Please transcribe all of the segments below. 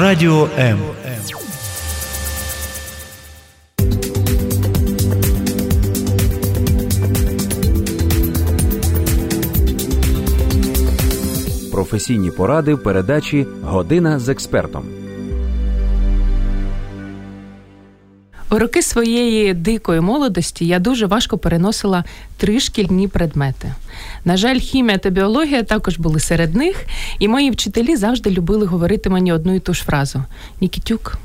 Радіо М. Професійні поради в передачі Година з експертом. У роки своєї дикої молодості я дуже важко переносила три шкільні предмети. На жаль, хімія та біологія також були серед них, і мої вчителі завжди любили говорити мені одну і ту ж фразу: Нікітюк,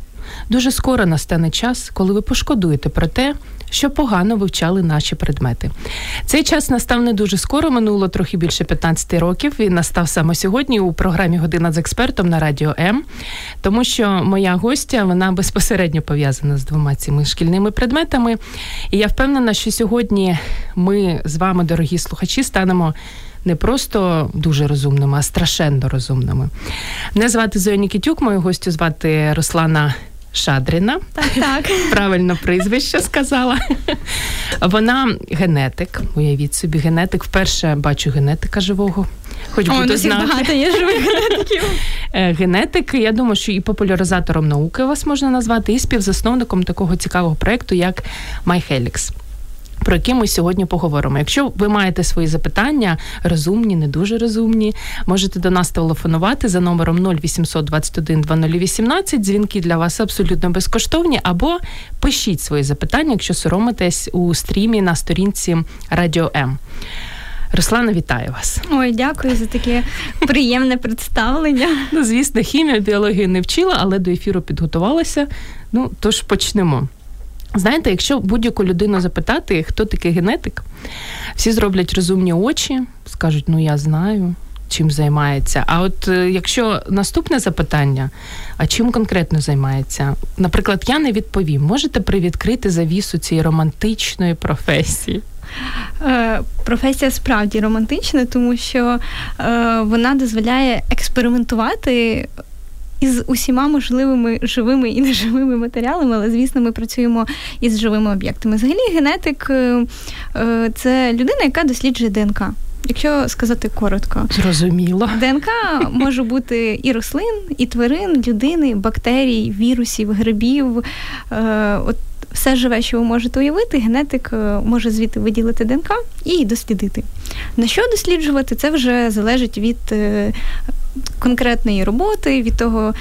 дуже скоро настане час, коли ви пошкодуєте про те, що погано вивчали наші предмети. Цей час настав не дуже скоро, минуло трохи більше 15 років. Він настав саме сьогодні у програмі Година з експертом на радіо М, тому що моя гостя вона безпосередньо пов'язана з двома цими шкільними предметами. І я впевнена, що сьогодні ми з вами, дорогі слухачі, станемо. Не просто дуже розумними, а страшенно розумними. Мене звати Зоя Нікітюк, мою гостю звати Руслана Шадріна. Так, так. Правильно прізвище сказала. Вона генетик. Уявіть собі, генетик. Вперше бачу генетика живого. Хоч О, буду знати. багато є живих генетиків. Е, Генетик, я думаю, що і популяризатором науки вас можна назвати, і співзасновником такого цікавого проєкту, як MyHelix про які ми сьогодні поговоримо. Якщо ви маєте свої запитання, розумні, не дуже розумні, можете до нас телефонувати за номером 0800 21 2018. Дзвінки для вас абсолютно безкоштовні, або пишіть свої запитання, якщо соромитесь у стрімі на сторінці Радіо М. Руслана, вітаю вас. Ой, дякую за таке приємне представлення. Ну, звісно, хімію, біологію не вчила, але до ефіру підготувалася. Ну, тож почнемо. Знаєте, якщо будь-яку людину запитати, хто такий генетик, всі зроблять розумні очі, скажуть, ну я знаю, чим займається. А от е, якщо наступне запитання, а чим конкретно займається? Наприклад, я не відповім, можете привідкрити завісу цієї романтичної професії? Е, професія справді романтична, тому що е, вона дозволяє експериментувати. Із усіма можливими живими і неживими матеріалами, але звісно, ми працюємо із живими об'єктами. Взагалі, генетик е, це людина, яка досліджує ДНК. Якщо сказати коротко, зрозуміло. ДНК може бути і рослин, і тварин, людини, бактерій, вірусів, грибів. От все живе, що ви можете уявити, генетик може звідти виділити ДНК і дослідити. На що досліджувати, це вже залежить від конкретної роботи, від того,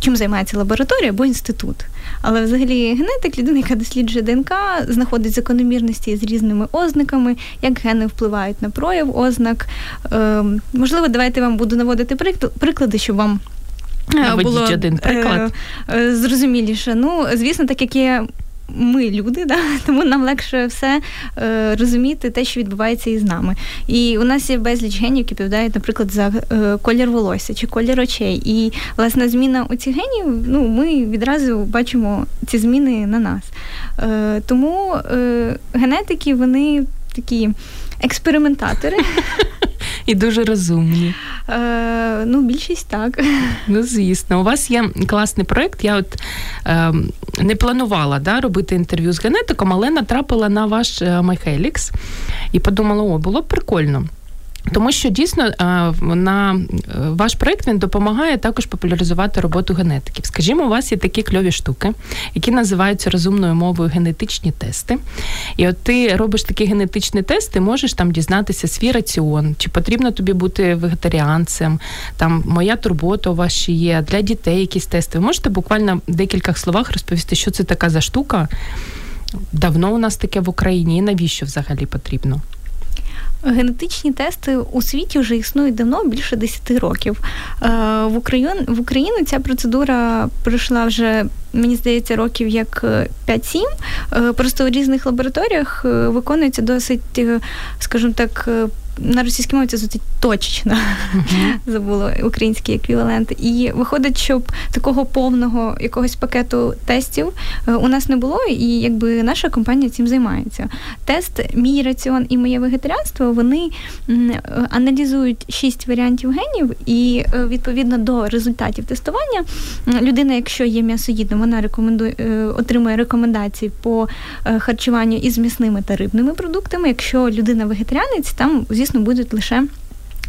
чим займається лабораторія або інститут. Але взагалі генетик, людина, яка досліджує ДНК, знаходить закономірності з різними ознаками, як гени впливають на прояв ознак. Можливо, давайте вам буду наводити приклади, щоб вам. Наведіть було один приклад. зрозуміліше. Ну, звісно, так як є ми люди, да? тому нам легше все е, розуміти те, що відбувається із нами. І у нас є безліч генів, які відповідають, наприклад, за е, колір волосся чи колір очей. І власне зміна у цих генів, ну ми відразу бачимо ці зміни на нас. Е, тому е, генетики вони такі експериментатори. І дуже розумні. Е, Ну, більшість так. Ну, звісно, у вас є класний проект. Я от е, не планувала да, робити інтерв'ю з генетиком, але натрапила на ваш Майхелікс і подумала, о, було б прикольно. Тому що дійсно на ваш проект він допомагає також популяризувати роботу генетиків. Скажімо, у вас є такі кльові штуки, які називаються розумною мовою генетичні тести. І от ти робиш такі генетичні тести, можеш там дізнатися свій раціон, чи потрібно тобі бути вегетаріанцем, там моя турбота у вас ще є, для дітей якісь тести. Ви можете буквально в декілька словах розповісти, що це така за штука? Давно у нас таке в Україні і навіщо взагалі потрібно? Генетичні тести у світі вже існують давно, більше 10 років. В Україну в Україну ця процедура пройшла вже, мені здається, років як 5-7. Просто у різних лабораторіях виконується досить, скажімо так, на російській мові це звучить точечно, uh-huh. забула український еквівалент. І виходить, щоб такого повного якогось пакету тестів у нас не було, і якби наша компанія цим займається. Тест Мій раціон і моє вегетаріанство вони аналізують шість варіантів генів, і відповідно до результатів тестування людина, якщо є м'ясоїдом, вона рекомендує отримує рекомендації по харчуванню із м'ясними та рибними продуктами. Якщо людина вегетаріанець, там звісно, будуть лише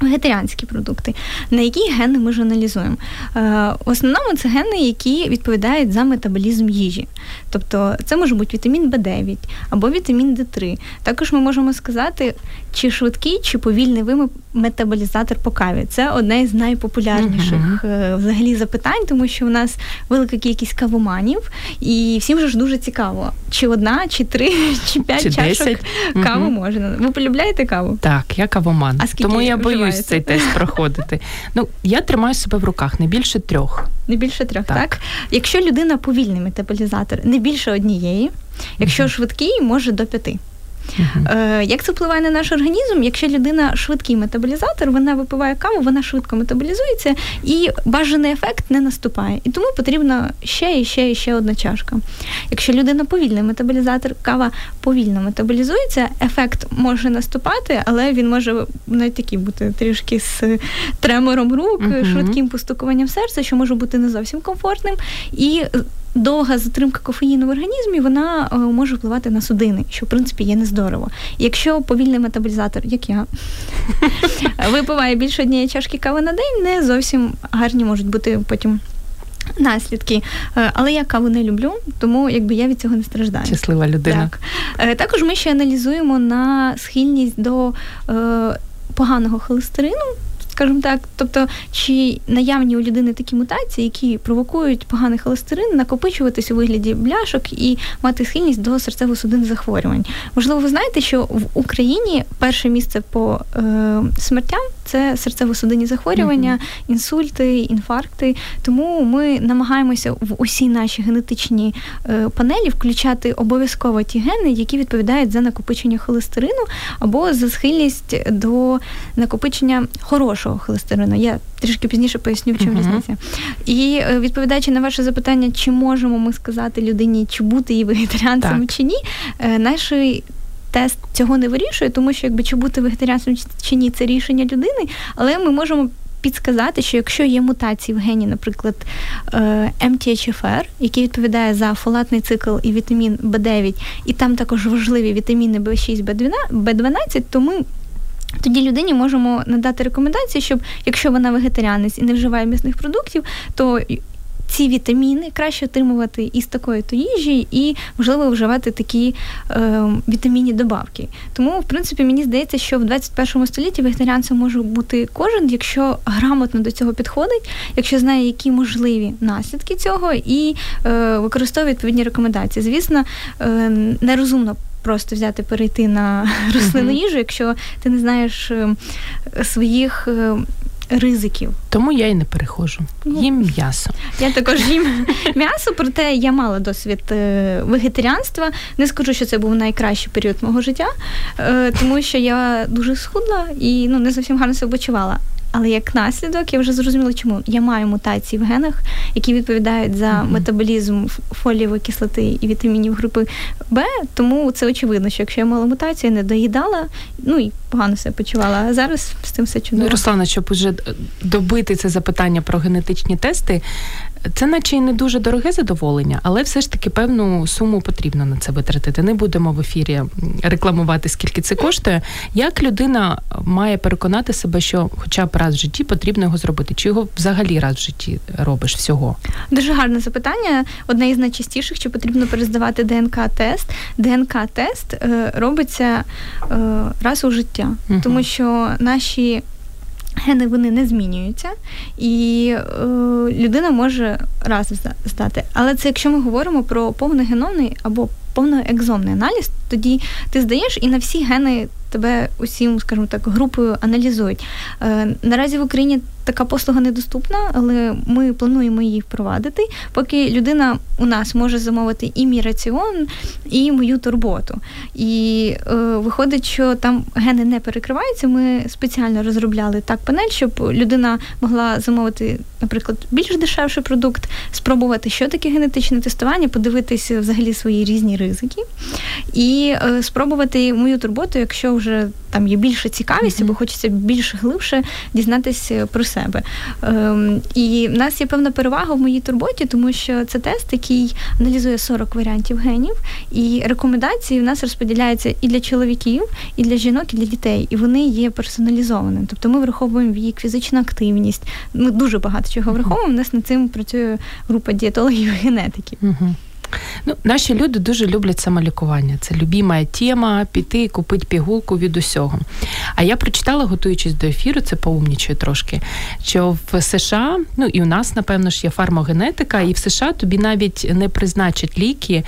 Вегетаріанські продукти, на які гени ми ж аналізуємо. Е, в основному це гени, які відповідають за метаболізм їжі. Тобто це може бути вітамін В9 або вітамін Д3. Також ми можемо сказати, чи швидкий, чи повільний ви метаболізатор по каві. Це одне із найпопулярніших uh-huh. взагалі запитань, тому що у нас велика кількість кавоманів, і всім же ж дуже цікаво, чи одна, чи три, чи п'ять чи чашок 10. каву uh-huh. можна. Ви полюбляєте каву? Так, я кавоман. А Тому я боюсь цей тест проходити. Ну, я тримаю себе в руках не більше трьох. Не більше трьох, так? так? Якщо людина повільний метаболізатор, не більше однієї, якщо швидкий, може до п'яти. Uh-huh. Як це впливає на наш організм? Якщо людина швидкий метаболізатор, вона випиває каву, вона швидко метаболізується і бажаний ефект не наступає. І тому потрібно ще і ще і ще одна чашка. Якщо людина повільний метаболізатор, кава повільно метаболізується, ефект може наступати, але він може навіть такий бути трішки з тремором рук, uh-huh. швидким постукуванням серця, що може бути не зовсім комфортним. І довга затримка кофеїну в організмі вона е, може впливати на судини, що в принципі є нездорово. Якщо повільний метаболізатор, як я, випиває більше однієї чашки кави на день, не зовсім гарні можуть бути потім. Наслідки, е, але я каву не люблю, тому якби я від цього не страждаю. Щаслива людина. Так. Е, також ми ще аналізуємо на схильність до е, поганого холестерину, скажімо так, тобто, чи наявні у людини такі мутації, які провокують поганий холестерин, накопичуватись у вигляді бляшок і мати схильність до серцево-судинних захворювань. Можливо, ви знаєте, що в Україні перше місце по е, смертям це серцево-судинні захворювання, mm-hmm. інсульти, інфаркти. Тому ми намагаємося в усі наші генетичні е, панелі включати обов'язково ті гени, які відповідають за накопичення холестерину або за схильність до накопичення хорошого холестерину. Я трішки пізніше поясню, в чому uh-huh. різниця. І е, відповідаючи на ваше запитання, чи можемо ми сказати людині, чи бути її вегетаріанцем так. чи ні, е, наші тест цього не вирішує, тому що якби чи бути вегетаріанцем чи ні, це рішення людини, але ми можемо. Підсказати, що якщо є мутації в гені, наприклад, MTHFR, який відповідає за фолатний цикл і вітамін В9, і там також важливі вітаміни В6, В12, то ми тоді людині можемо надати рекомендації, щоб якщо вона вегетаріанець і не вживає м'ясних продуктів, то ці вітаміни краще отримувати із такої то їжі, і можливо вживати такі е, вітамінні добавки. Тому, в принципі, мені здається, що в 21 столітті вегетаріанцем може бути кожен, якщо грамотно до цього підходить, якщо знає, які можливі наслідки цього, і е, використовує відповідні рекомендації. Звісно, е, нерозумно. Просто взяти перейти на рослинну їжу, якщо ти не знаєш е, своїх е, ризиків. Тому я і не перехожу. Ну, їм м'ясо. Я також їм м'ясо, проте я мала досвід е, вегетаріанства. Не скажу, що це був найкращий період мого життя, тому що я дуже схудла і ну не зовсім гарно себе почувала. Але як наслідок, я вже зрозуміла, чому я маю мутації в генах, які відповідають за mm-hmm. метаболізм фолієвої кислоти і вітамінів групи Б. Тому це очевидно, що якщо я мала мутацію, не доїдала, ну і погано себе почувала. А зараз з тим все чудово. Ну, Руслана, щоб уже добити це запитання про генетичні тести, це наче й не дуже дороге задоволення, але все ж таки певну суму потрібно на це витратити. Не будемо в ефірі рекламувати, скільки це коштує. Як людина має переконати себе, що хоча б раз в житті потрібно його зробити? Чи його взагалі раз в житті робиш всього? Дуже гарне запитання. Одне із найчастіших, чи потрібно перездавати ДНК-тест. ДНК-тест е, робиться е, раз у життя, тому що наші гени вони не змінюються, і е, людина може раз здати. Але це якщо ми говоримо про повногеномний або повноекзомний аналіз, тоді ти здаєш і на всі гени тебе усім, скажімо так, групою аналізують. Е, наразі в Україні така послуга недоступна, але ми плануємо її впровадити, поки людина у нас може замовити і мій раціон, і мою турботу. І е, виходить, що там гени не перекриваються. Ми спеціально розробляли так панель, щоб людина могла замовити, наприклад, більш дешевший продукт, спробувати, що таке генетичне тестування, подивитися взагалі свої різні ризики, і е, спробувати мою турботу, якщо вже вже там є більша цікавість, або хочеться більш глибше дізнатися про себе. Ем, І в нас є певна перевага в моїй турботі, тому що це тест, який аналізує 40 варіантів генів, і рекомендації в нас розподіляються і для чоловіків, і для жінок, і для дітей. І вони є персоналізованими. Тобто ми враховуємо вік, фізичну активність. Ми дуже багато чого враховуємо. У нас над цим працює група дієтологів і генетиків. Ну, Наші люди дуже люблять самолікування. Це любима тема піти і купити пігулку від усього. А я прочитала, готуючись до ефіру, це поумнічую трошки. Що в США, ну і у нас, напевно ж, є фармогенетика, і в США тобі навіть не призначать ліки,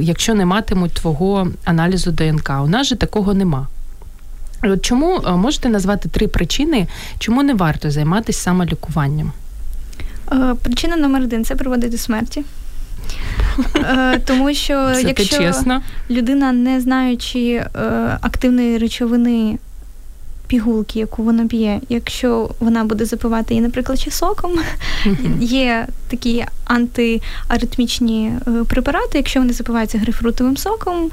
якщо не матимуть твого аналізу ДНК. У нас же такого нема. От Чому можете назвати три причини, чому не варто займатися самолікуванням? Е, причина номер один це приводить до смерті. Е, тому що Це якщо чесно. людина, не знаючи е, активної речовини пігулки, яку вона п'є, якщо вона буде запивати її, наприклад, чи соком, є такі антиаритмічні препарати, якщо вони запиваються грейпфрутовим соком,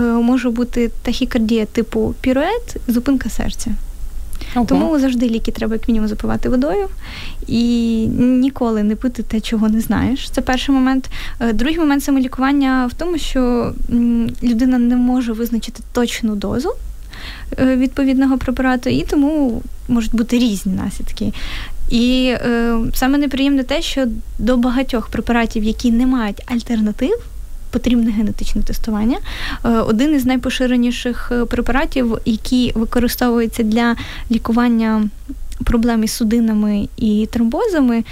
може бути тахікардія типу пірует, зупинка серця. Ого. Тому завжди ліки треба як мінімум запивати водою і ніколи не пити те, чого не знаєш. Це перший момент. Другий момент самолікування в тому, що людина не може визначити точну дозу відповідного препарату, і тому можуть бути різні наслідки. І е, саме неприємне те, що до багатьох препаратів, які не мають альтернатив, потрібне генетичне тестування. Один із найпоширеніших препаратів, які використовуються для лікування проблем із судинами і тромбозами,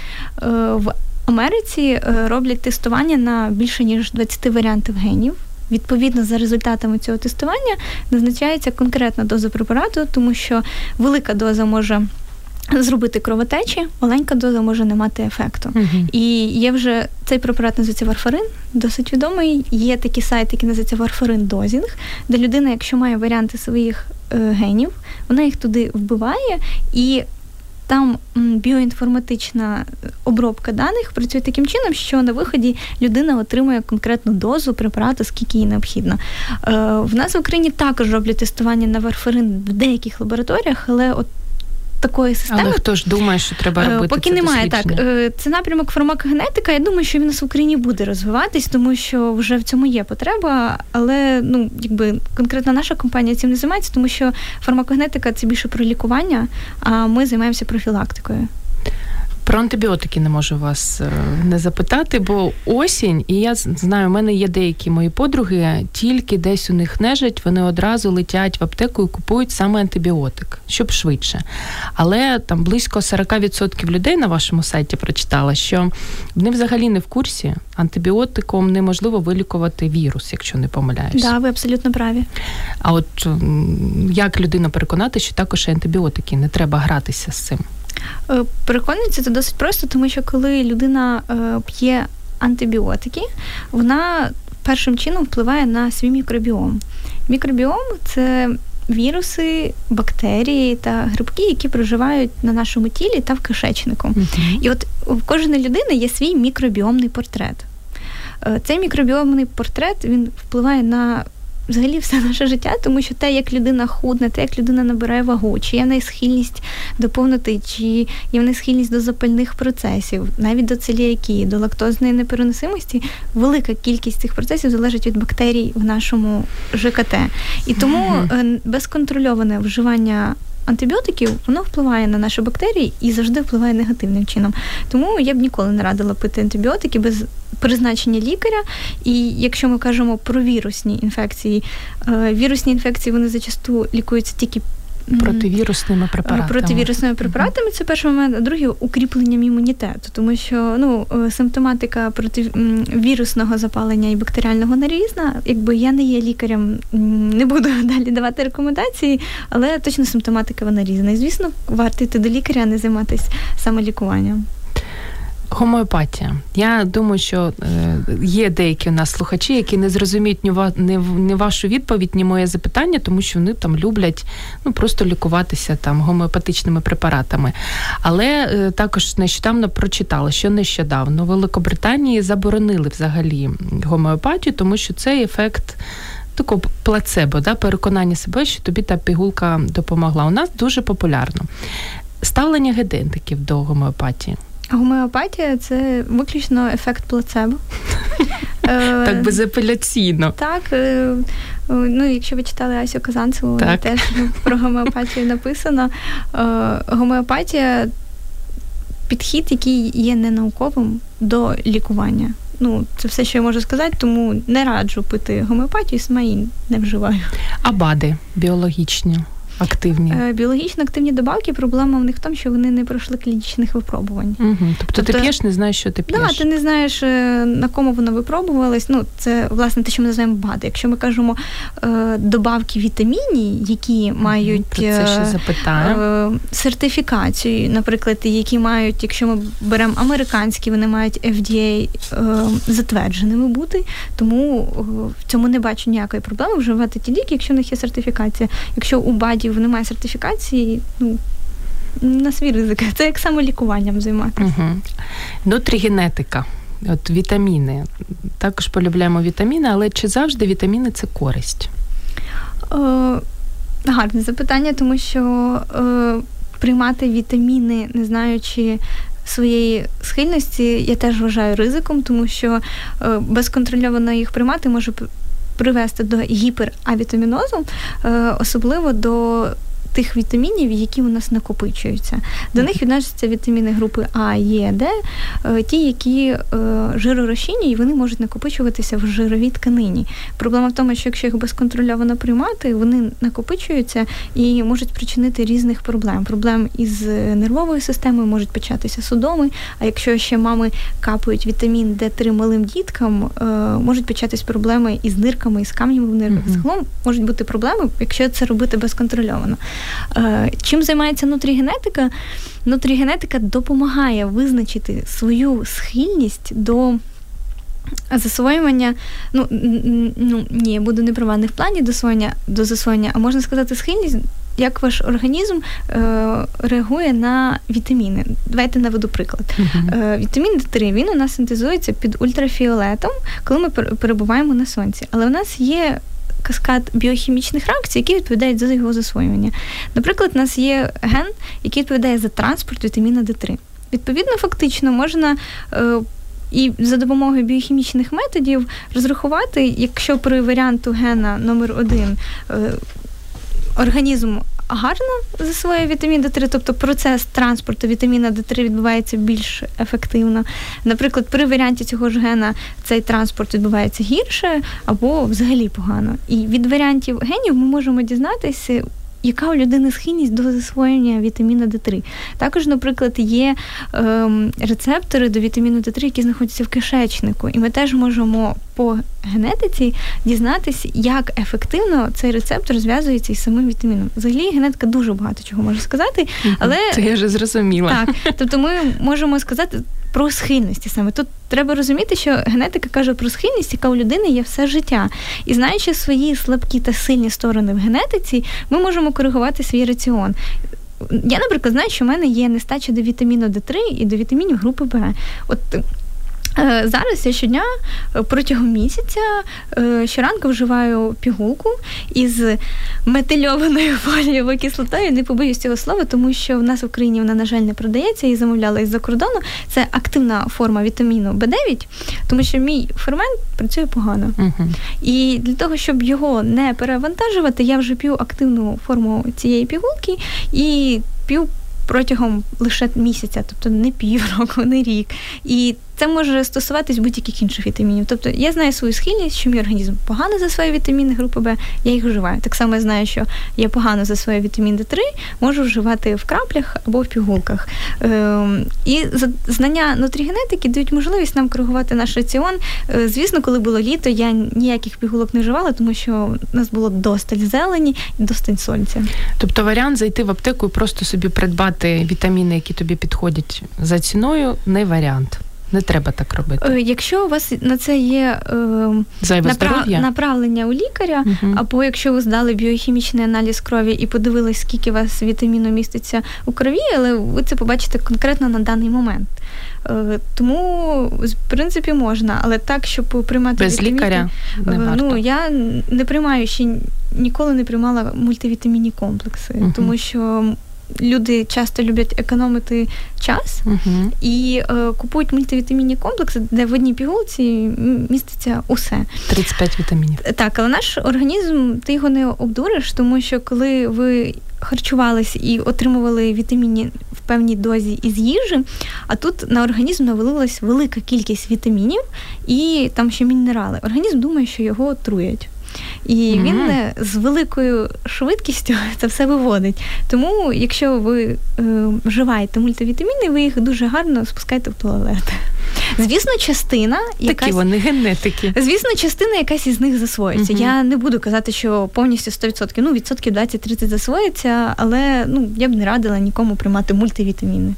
в Америці роблять тестування на більше ніж 20 варіантів генів. Відповідно, за результатами цього тестування назначається конкретна доза препарату, тому що велика доза може зробити кровотечі, маленька доза може не мати ефекту. Uh-huh. І є вже цей препарат називається варфарин, досить відомий. Є такий сайт, який називається Варфарин Дозінг, де людина, якщо має варіанти своїх е, генів, вона їх туди вбиває і. Там біоінформатична обробка даних працює таким чином, що на виході людина отримує конкретну дозу препарату, скільки їй необхідно. Е, в нас в Україні також роблять тестування на варфарин в деяких лабораторіях, але от такої системи. Але хто ж думає, що треба робити? Поки це немає так. Це напрямок фармакогенетика. Я думаю, що він нас в Україні буде розвиватись, тому що вже в цьому є потреба. Але ну, якби конкретно наша компанія цим не займається, тому що фармакогенетика це більше про лікування, а ми займаємося профілактикою. Про антибіотики не можу вас не запитати, бо осінь, і я знаю, у мене є деякі мої подруги, тільки десь у них нежить, вони одразу летять в аптеку і купують саме антибіотик, щоб швидше. Але там близько 40% людей на вашому сайті прочитала, що вони взагалі не в курсі. Антибіотиком неможливо вилікувати вірус, якщо не помиляюсь. Так, да, ви абсолютно праві. А от як людину переконати, що також антибіотики не треба гратися з цим? Переконується це досить просто, тому що коли людина п'є антибіотики, вона першим чином впливає на свій мікробіом. Мікробіом це віруси, бактерії та грибки, які проживають на нашому тілі та в кишечнику. І от у кожної людини є свій мікробіомний портрет. Цей мікробіомний портрет він впливає на взагалі все наше життя, тому що те, як людина худне, те, як людина набирає вагу, чи є в неї схильність до повноти, чи є в неї схильність до запальних процесів, навіть до целіакії, до лактозної непереносимості, велика кількість цих процесів залежить від бактерій в нашому ЖКТ. І тому безконтрольоване вживання. Антибіотиків воно впливає на наші бактерії і завжди впливає негативним чином. Тому я б ніколи не радила пити антибіотики без призначення лікаря. І якщо ми кажемо про вірусні інфекції, вірусні інфекції вони зачасту лікуються тільки. Противірусними препаратами. Противірусними препаратами це перший момент, а другий укріпленням імунітету, тому що ну симптоматика противірусного запалення і бактеріального нарізна, якби я не є лікарем, не буду далі давати рекомендації, але точно симптоматика вона різна. І звісно, варто йти до лікаря, а не займатися самолікуванням. Гомеопатія. Я думаю, що є деякі у нас слухачі, які не зрозуміють ні, вашу відповідь, ні моє запитання, тому що вони там люблять ну просто лікуватися там гомеопатичними препаратами. Але також нещодавно прочитала, що нещодавно в Великобританії заборонили взагалі гомеопатію, тому що цей ефект таке плацебо, да, переконання себе, що тобі та пігулка допомогла. У нас дуже популярно. Ставлення гедентиків до гомеопатії. Гомеопатія це виключно ефект плацебо. Е, так безапеляційно. Так. Е, ну, Якщо ви читали Асю Казанцеву, теж про гомеопатію написано. Гомеопатія підхід, який є ненауковим до лікування. Ну, це все, що я можу сказати, тому не раджу пити гомеопатію, сама її не вживаю. А БАДи біологічні? Активні? Е, біологічно активні добавки, проблема в них в тому, що вони не пройшли клінічних випробувань. Угу. Тобто, тобто ти п'єш, не знаєш, що ти п'єш? Да, ти не знаєш, е, на кому воно випробувалось. Ну, це власне те, що ми називаємо БАДи. Якщо ми кажемо е, добавки вітамінів, які мають Про це ще сертифікацію, наприклад, які мають, якщо ми беремо американські, вони мають FDA затвердженими бути. Тому в цьому не бачу ніякої проблеми вживати ті ліки, якщо в них є сертифікація. Якщо у БАДів років немає сертифікації, ну. На свій ризик. Це як самолікуванням займатися. Угу. Нутрігенетика. От вітаміни. Також полюбляємо вітаміни, але чи завжди вітаміни це користь? Е, гарне запитання, тому що е, приймати вітаміни, не знаючи своєї схильності, я теж вважаю ризиком, тому що е, безконтрольовано їх приймати може привести до гіперавітамінозу, е, особливо до тих вітамінів, які у нас накопичуються. До них відносяться вітаміни групи А, Е, Д, е, ті, які е, жиророзчинні, і вони можуть накопичуватися в жировій тканині. Проблема в тому, що якщо їх безконтрольовано приймати, вони накопичуються і можуть причинити різних проблем. Проблем із нервовою системою можуть початися судоми. А якщо ще мами капають вітамін Д3 малим діткам, можуть початись проблеми із нирками, із камнями в нирках. Загалом можуть бути проблеми, якщо це робити безконтрольовано. Е, чим займається нутрігенетика? Нутрігенетика допомагає визначити свою схильність до. Засвоювання, ну ну ні, я буду не права, не в плані досвоєння до засвоєння, а можна сказати, схильність, як ваш організм е, реагує на вітаміни. Давайте наведу приклад. Uh-huh. Е, Вітамін Д3 він у нас синтезується під ультрафіолетом, коли ми перебуваємо на сонці. Але у нас є каскад біохімічних реакцій, які відповідають за його засвоювання. Наприклад, у нас є ген, який відповідає за транспорт вітаміна Д3. Відповідно, фактично можна. Е, і за допомогою біохімічних методів розрахувати, якщо при варіанту гена номер 1 е, організм гарно засвоює вітамін Д3, тобто процес транспорту вітаміна Д3 відбувається більш ефективно. Наприклад, при варіанті цього ж гена цей транспорт відбувається гірше або взагалі погано. І від варіантів генів ми можемо дізнатися яка у людини схильність до засвоєння вітаміну Д3. Також, наприклад, є ем, рецептори до вітаміну Д3, які знаходяться в кишечнику, і ми теж можемо по генетиці дізнатися, як ефективно цей рецептор зв'язується із самим вітаміном. Взагалі, генетика дуже багато чого може сказати, але це я вже зрозуміла. Так, тобто ми можемо сказати про схильності саме. Тут треба розуміти, що генетика каже про схильність, яка у людини є все життя. І знаючи свої слабкі та сильні сторони в генетиці, ми можемо коригувати свій раціон. Я, наприклад, знаю, що в мене є нестача до вітаміну Д3 і до вітамінів групи Б. От зараз я щодня е, протягом місяця е, щоранку вживаю пігулку із метильованою фолієвою кислотою. Не побоюсь цього слова, тому що в нас в Україні вона, на жаль, не продається і замовляла із-за кордону. Це активна форма вітаміну Б9, тому що мій фермент працює погано. uh І для того, щоб його не перевантажувати, я вже п'ю активну форму цієї пігулки і п'ю протягом лише місяця, тобто не півроку, не рік. І це може стосуватись будь-яких інших вітамінів. Тобто я знаю свою схильність, що мій організм погано засвоює вітаміни групи Б, я їх вживаю. Так само я знаю, що я погано засвоюю вітамін Д3, можу вживати в краплях або в пігулках. Ем, і знання нутрігенетики дають можливість нам коригувати наш раціон. Е, звісно, коли було літо, я ніяких пігулок не вживала, тому що у нас було досталь зелені і досталь сонця. Тобто варіант зайти в аптеку і просто собі придбати вітаміни, які тобі підходять за ціною, не варіант. Не треба так робити. Е, якщо у вас на це є е, направ... направлення у лікаря, угу. або якщо ви здали біохімічний аналіз крові і подивились, скільки у вас вітаміну міститься у крові, але ви це побачите конкретно на даний момент. Е, тому, в принципі, можна, але так, щоб приймати без вітаміни, лікаря не варто. ну я не приймаю ще ніколи не приймала мультивітамінні комплекси, угу. тому що люди часто люблять економити час uh і е, купують мультивітамінні комплекси, де в одній пігулці міститься усе. 35 вітамінів. Так, але наш організм, ти його не обдуриш, тому що коли ви харчувались і отримували вітаміни в певній дозі із їжі, а тут на організм навалилась велика кількість вітамінів і там ще мінерали. Організм думає, що його отруять. І mm-hmm. він е, з великою швидкістю це все виводить. Тому, якщо ви е, вживаєте мультивітаміни, ви їх дуже гарно спускаєте в туалет. Звісно, частина якась... Такі вони генетики. Звісно, частина якась із них засвоїться. Uh-huh. Я не буду казати, що повністю 100%, ну відсотків 20-30 засвоїться, але ну я б не радила нікому приймати мультивітаміни.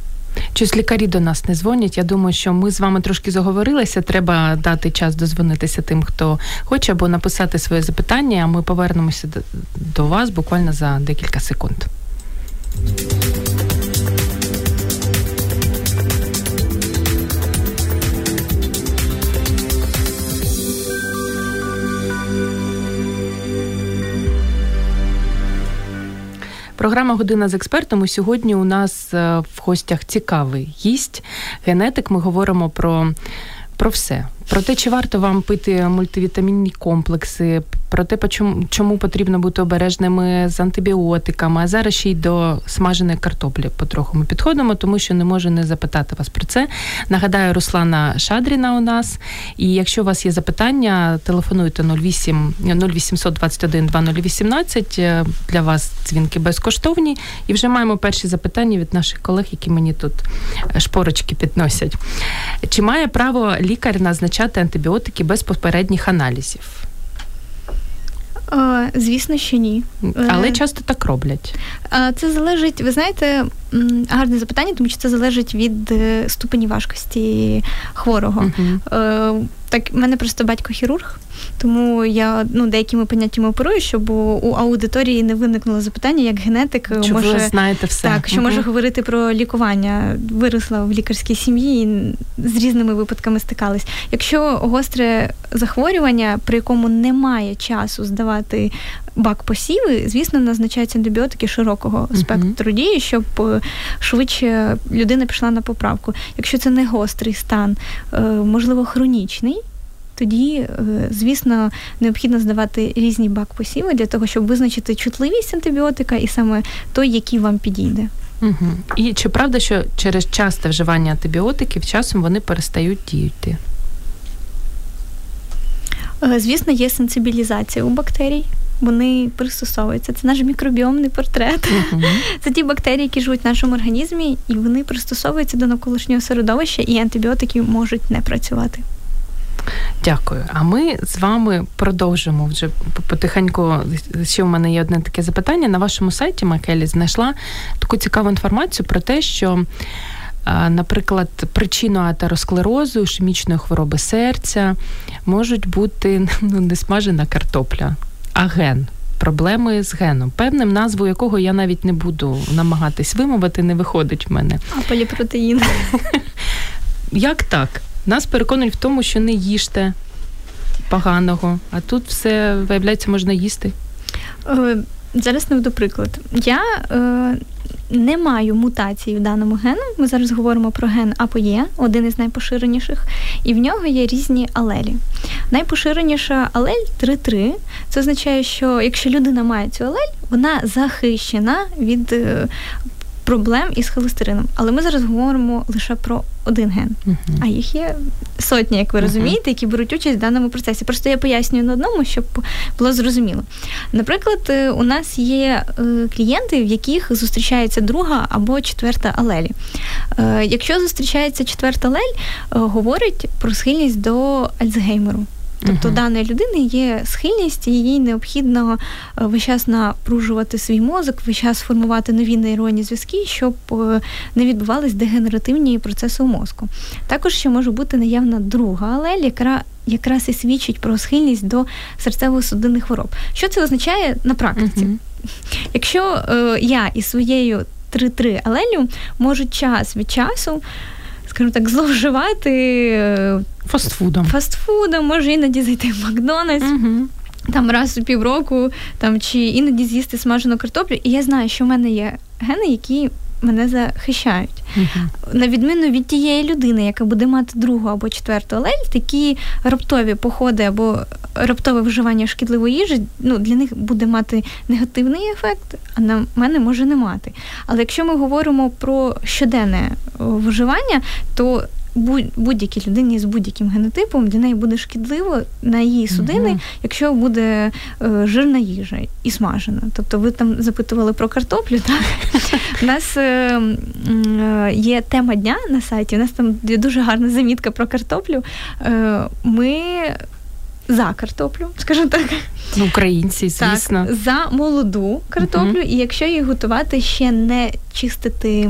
Щось лікарі до нас не дзвонять. Я думаю, що ми з вами трошки заговорилися. Треба дати час дозвонитися тим, хто хоче, або написати своє запитання. А ми повернемося до вас буквально за декілька секунд. Програма Година з експертом. І Сьогодні у нас е, в гостях цікавий гість, генетик. Ми говоримо про, про все. Про те, чи варто вам пити мультивітамінні комплекси, про те, чому потрібно бути обережними з антибіотиками. А зараз ще й до смаженої картоплі потроху ми підходимо, тому що не можу не запитати вас про це. Нагадаю, Руслана Шадріна у нас. І якщо у вас є запитання, телефонуйте 08 0800 21 2018. Для вас дзвінки безкоштовні. І вже маємо перші запитання від наших колег, які мені тут шпорочки підносять. Чи має право лікар назначати антибіотики без попередніх аналізів? Звісно, що ні. Але е, часто так роблять. Це залежить, ви знаєте, гарне запитання, тому що це залежить від е, ступені важкості хворого. Uh-huh. Так, в мене просто батько хірург, тому я ну деякими поняттями оперую, щоб у, аудиторії не виникнуло запитання, як генетик Чи може ви знаєте все. Так, що може говорити про лікування. Виросла в лікарській сім'ї і з різними випадками стикались. Якщо гостре захворювання, при якому немає часу здавати бак посіви, звісно, назначаються антибіотики широкого спектру uh дії, щоб е, швидше людина пішла на поправку. Якщо це не гострий стан, е, можливо, хронічний. Тоді, е, звісно, необхідно здавати різні бак посіви для того, щоб визначити чутливість антибіотика і саме той, який вам підійде. Угу. І чи правда, що через часте вживання антибіотиків часом вони перестають діяти? Звісно, є сенсибілізація у бактерій вони пристосовуються. Це наш мікробіомний портрет. Uh-huh. Це ті бактерії, які живуть в нашому організмі, і вони пристосовуються до навколишнього середовища, і антибіотики можуть не працювати. Дякую. А ми з вами продовжимо вже потихеньку. Ще в мене є одне таке запитання. На вашому сайті Макелі знайшла таку цікаву інформацію про те, що. Наприклад, причиною атеросклерозу, ішемічної хвороби серця можуть бути ну, несмажена картопля а ген. Проблеми з геном, певним назву якого я навіть не буду намагатись вимовити, не виходить в мене. А поліпротеїн. Як так? Нас переконують в тому, що не їжте поганого, а тут все, виявляється, можна їсти. Зараз наведу приклад. Я е, не маю мутації в даному гену. Ми зараз говоримо про ген АПОЄ, один із найпоширеніших, і в нього є різні алелі. Найпоширеніша алель 3-3. Це означає, що якщо людина має цю алель, вона захищена від е, проблем із холестерином. Але ми зараз говоримо лише про один ген. Uh-huh. А їх є сотні, як ви uh-huh. розумієте, які беруть участь в даному процесі. Просто я пояснюю на одному, щоб було зрозуміло. Наприклад, е, у нас є е, клієнти, в яких зустрічається друга або четверта алелі. Якщо зустрічається четверта алель, говорить про схильність до Альцгеймеру. Тобто uh-huh. даної людини є схильність, і їй необхідно е, весь час напружувати свій мозок, весь час формувати нові нейронні зв'язки, щоб е, не відбувались дегенеративні процеси у мозку. Також ще може бути наявна друга алель, яка якраз і свідчить про схильність до серцево-судинних хвороб. Що це означає на практиці? Uh-huh. Якщо е, я із своєю 3-3 алелю можу час від часу скажімо так, зловживати е, фастфудом. Фастфудом, може іноді зайти в Макдональдс. Угу. Там раз у півроку, там чи іноді з'їсти смажену картоплю, і я знаю, що в мене є гени, які мене захищають. Uh-huh. На відміну від тієї людини, яка буде мати другу або четверту алель, такі раптові походи або раптове вживання шкідливої їжі, ну для них буде мати негативний ефект, а на мене може не мати. Але якщо ми говоримо про щоденне вживання, то будь-якій людині з будь-яким генотипом для неї буде шкідливо на її судини, mm якщо буде е, жирна їжа і смажена. Тобто ви там запитували про картоплю, так? У нас е, е, є тема дня на сайті, у нас там є дуже гарна замітка про картоплю. Е, ми за картоплю, скажімо так. Ну, українці, звісно. Так, За молоду картоплю, uh і якщо її готувати, ще не чистити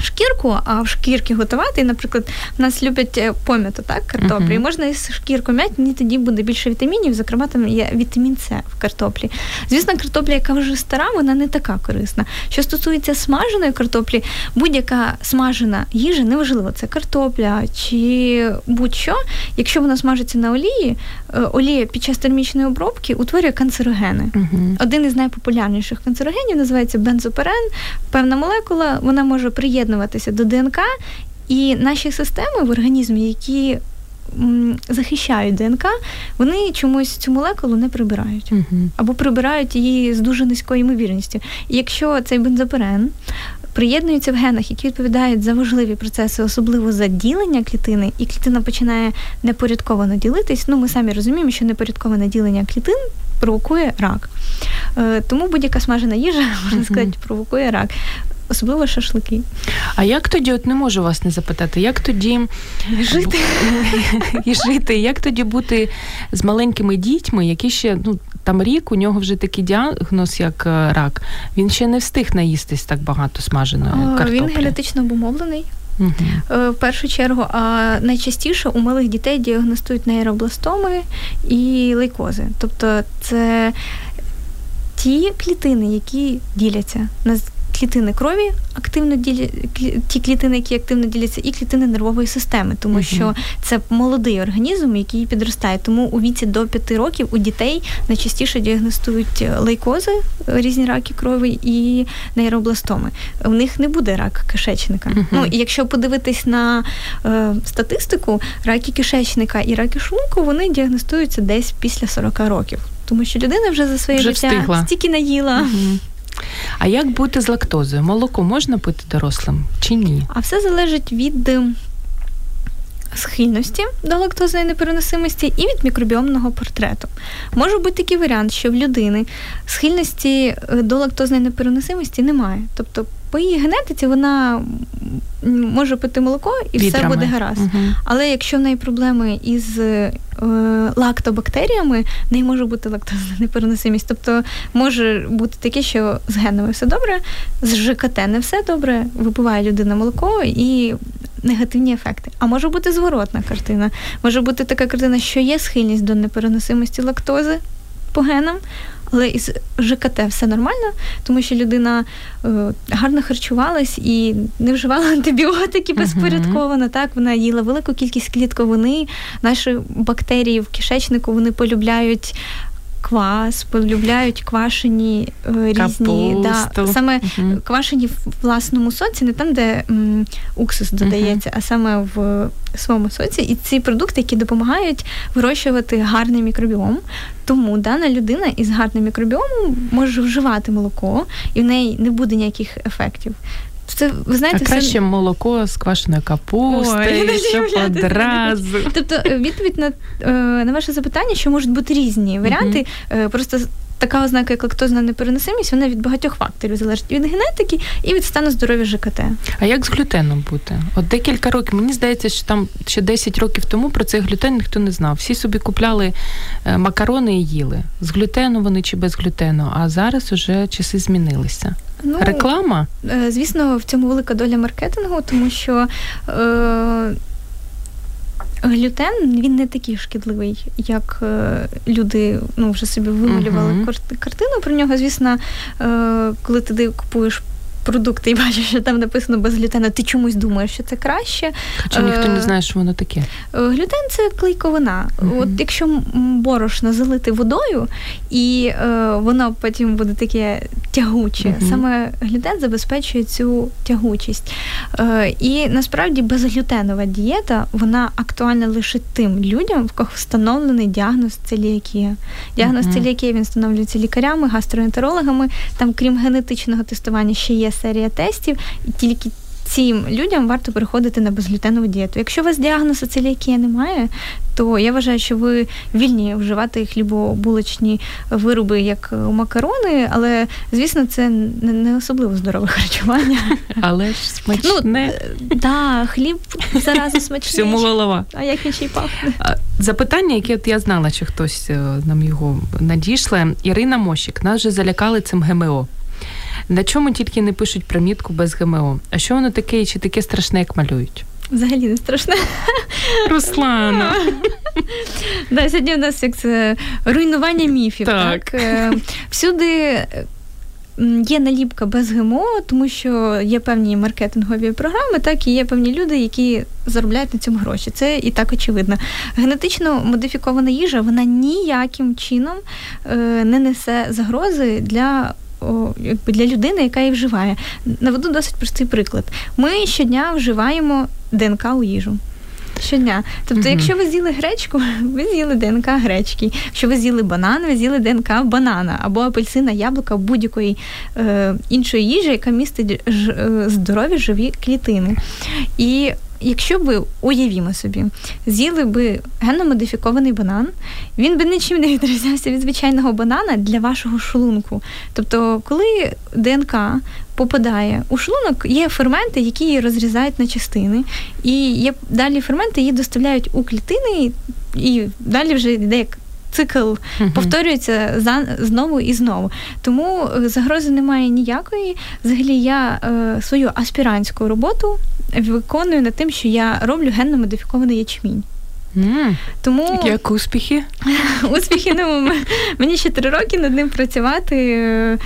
шкірку, а в шкірки готувати. І, наприклад, в нас люблять е, пом'яту, так, картоплю. Uh-huh. І можна із шкірку м'яти, мені тоді буде більше вітамінів, зокрема, там є вітамін С в картоплі. Звісно, картопля, яка вже стара, вона не така корисна. Що стосується смаженої картоплі, будь-яка смажена їжа, неважливо, це картопля чи будь-що, якщо вона смажиться на олії, е, олія під час термічної обробки утворює канцерогени. Uh-huh. Один із найпопулярніших канцерогенів називається бензоперен, певна молекула, вона може приєднати приєднуватися до ДНК, і наші системи в організмі, які захищають ДНК, вони чомусь цю молекулу не прибирають uh або прибирають її з дуже низькою ймовірністю. І якщо цей бензоперен приєднується в генах, які відповідають за важливі процеси, особливо за ділення клітини, і клітина починає непорядковано ділитись, ну ми самі розуміємо, що непорядковане ділення клітин провокує рак. Е, тому будь-яка смажена їжа, можна сказати, провокує рак особливо шашлики. А як тоді, от не можу вас не запитати, як тоді жити і жити, як тоді бути з маленькими дітьми, які ще ну там рік, у нього вже такий діагноз, як е, рак. Він ще не встиг наїстись так багато смаженої картоплі. Він генетично обумовлений. Угу. В першу чергу, а найчастіше у малих дітей діагностують нейробластоми і лейкози. Тобто це ті клітини, які діляться на клітини крові активно діля... ті клітини, які активно діляться, і клітини нервової системи, тому uh-huh. що це молодий організм, який підростає. Тому у віці до 5 років у дітей найчастіше діагностують лейкози, різні раки крові і нейробластоми. У них не буде рак кишечника. Uh-huh. Ну і якщо подивитись на е, статистику, раки кишечника і раки шлунку, вони діагностуються десь після 40 років. Тому що людина вже за своє вже життя встигла. стільки наїла. Угу. А як бути з лактозою? Молоко можна пити дорослим чи ні? А все залежить від ем, схильності до лактозної непереносимості і від мікробіомного портрету. Може бути такий варіант, що в людини схильності е, до лактозної непереносимості немає. Тобто по її генетиці вона може пити молоко і Вітрами. все буде гаразд. Угу. Але якщо в неї проблеми із е, лактобактеріями, в неї може бути лактозна непереносимість. Тобто може бути таке, що з генами все добре, з ЖКТ не все добре, випиває людина молоко і негативні ефекти. А може бути зворотна картина. Може бути така картина, що є схильність до непереносимості лактози по генам. Але із ЖКТ все нормально, тому що людина е, гарно харчувалась і не вживала антибіотики безпорядковано. Uh-huh. Так, вона їла велику кількість клітковини. Наші бактерії в кишечнику вони полюбляють квас, полюбляють квашені е, різні да, саме uh-huh. квашені в власному соці, не там, де м, уксус додається, uh-huh. а саме в своєму соці. І ці продукти, які допомагають вирощувати гарний мікробіом. Тому дана людина із гарним мікробіомом може вживати молоко, і в неї не буде ніяких ефектів. Це ви знаєте, а краще все... молоко з квашеною капустою, щоб одразу. Тобто, е, відповідь на е, на ваше запитання, що можуть бути різні варіанти. Uh-huh. Просто така ознака, як лактозна непереносимість, вона від багатьох факторів залежить від генетики і від стану здоров'я ЖКТ. А як з глютеном бути? От декілька років мені здається, що там ще 10 років тому про цей глютен ніхто не знав. Всі собі купляли е, макарони і їли з глютену вони чи без глютену. А зараз уже часи змінилися. Ну, Реклама? Е, звісно, в цьому велика доля маркетингу, тому що. Е- Глютен він не такий шкідливий, як е, люди ну, вже собі вималювали uh-huh. картину про нього. Звісно, е, коли ти купуєш продукти і бачиш, що там написано без глютену, ти чомусь думаєш, що це краще. Хоча ніхто не знає, що воно таке. Е, глютен це клейковина. Uh-huh. От якщо борошно залити водою, і е, воно потім буде таке тягуче, uh-huh. саме глютен забезпечує цю тягучість. Е, і насправді безглютенова дієта вона актуальна лише тим людям, в кого встановлений діагноз целіакія. Діагноз uh-huh. целіакія він встановлюється лікарями, гастроентерологами. Там, крім генетичного тестування, ще є серія тестів, і тільки цим людям варто переходити на безглютенову дієту. Якщо у вас діагнозу целіакія немає, то я вважаю, що ви вільні вживати хлібобулочні вироби, як макарони, але звісно, це не особливо здорове харчування. Але ж смачне. Ну, да, хліб заразу смачний. Всьому голова. А як він ще й пахне? Запитання, яке от я знала, що хтось е, нам його надійшле. Ірина Мощик, нас вже залякали цим ГМО. На чому тільки не пишуть примітку без ГМО? А що воно таке і чи таке страшне, як малюють? Взагалі не страшне. Руслана. Да, Сьогодні у нас як це руйнування міфів. Так. так? Е, всюди. Є наліпка без ГМО, тому що є певні маркетингові програми, так і є певні люди, які заробляють на цьому гроші. Це і так очевидно. Генетично модифікована їжа вона ніяким чином е, не несе загрози для якби для людини, яка її вживає. Наведу досить простий приклад. Ми щодня вживаємо ДНК у їжу. Щодня. Тобто, mm-hmm. якщо ви з'їли гречку, ви з'їли ДНК гречки. Якщо ви з'їли банан, ви з'їли ДНК банана або апельсина, яблука будь-якої е, іншої їжі, яка містить ж, е, здорові живі клітини. І якщо ви уявімо собі, з'їли би генно-модифікований банан, він би нічим не відрізнявся від звичайного банана для вашого шлунку. Тобто, коли ДНК попадає у шлунок, є ферменти, які її розрізають на частини, і є далі ферменти її доставляють у клітини, і далі вже йде як цикл uh-huh. повторюється за знову і знову. Тому е, загрози немає ніякої. Взагалі, я е, свою аспірантську роботу виконую над тим, що я роблю генно модифікований ячмінь. Mm. Тому як успіхи? Успіхи ну, мені ще три роки над ним працювати.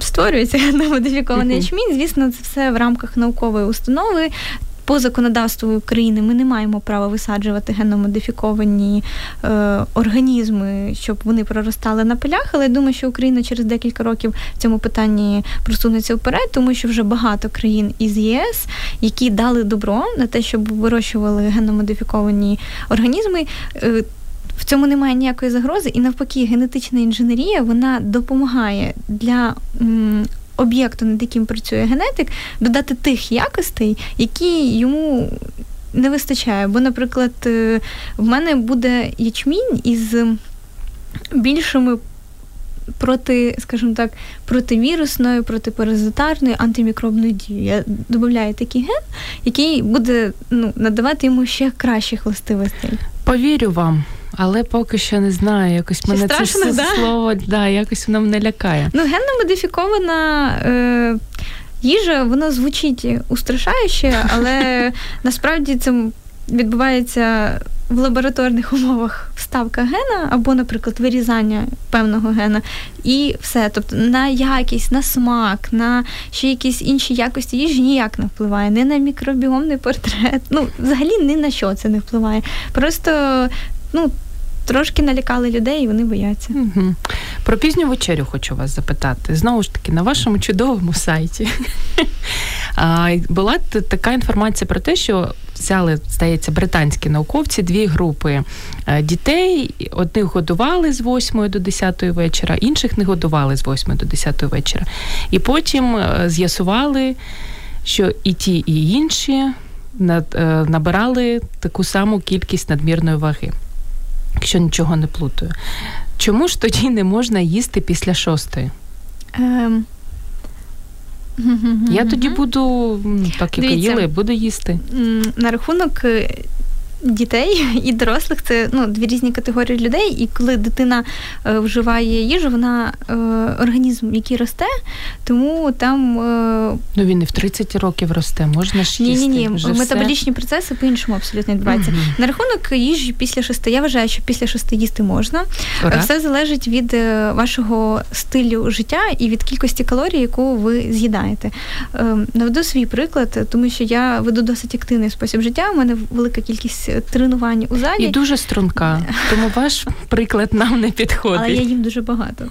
Створюється генно-модифікований ячмінь. Звісно, це все в рамках наукової установи по законодавству України ми не маємо права висаджувати генномодифіковані е, організми, щоб вони проростали на полях. Але я думаю, що Україна через декілька років в цьому питанні просунеться вперед, тому що вже багато країн із ЄС, які дали добро на те, щоб вирощували генномодифіковані організми. Е, в цьому немає ніякої загрози, і навпаки, генетична інженерія вона допомагає для об'єкту, над яким працює генетик, додати тих якостей, які йому не вистачає. Бо, наприклад, е, в мене буде ячмінь із більшими. Проти, скажімо так, противірусною, протипаразитарною, антимікробною дією. Я додаю такий ген, який буде ну, надавати йому ще кращих властивостей. Повірю вам. Але поки що не знаю, якось мене страшно, це да? слово да, якось воно мене лякає. Ну, генно модифікована е, їжа, воно звучить устрашающе, але насправді це відбувається в лабораторних умовах вставка гена, або, наприклад, вирізання певного гена, і все. Тобто на якість, на смак, на ще якісь інші якості їжі ніяк не впливає, не на мікробіомний портрет. Ну, взагалі ні на що це не впливає. Просто ну, трошки налякали людей, і вони бояться. Угу. Про пізню вечерю хочу вас запитати. Знову ж таки, на вашому чудовому сайті була така інформація про те, що взяли, здається, британські науковці дві групи е, дітей. Одних годували з 8 до 10 вечора, інших не годували з 8 до 10 вечора. І потім е, з'ясували, що і ті, і інші е, набирали таку саму кількість надмірної ваги. Якщо нічого не плутаю. Чому ж тоді не можна їсти після шостої? Ем... Я тоді буду, так як їли, буду їсти. На рахунок е, дітей і дорослих це ну, дві різні категорії людей, і коли дитина е, вживає їжу, вона е, організм, який росте, тому там. Е... Ну він і в 30 років росте, можна ж їсти. Ні, ні, ні. Метаболічні все... процеси по-іншому абсолютно відбуваються. uh На рахунок їжі після шести, я вважаю, що після шести їсти можна. Ура. Все залежить від е, вашого стилю життя і від кількості калорій, яку ви з'їдаєте. Е, наведу свій приклад, тому що я веду досить активний спосіб життя. У мене велика кількість тренувань у залі. І дуже струнка, тому ваш приклад нам не підходить. Але я їм дуже багато.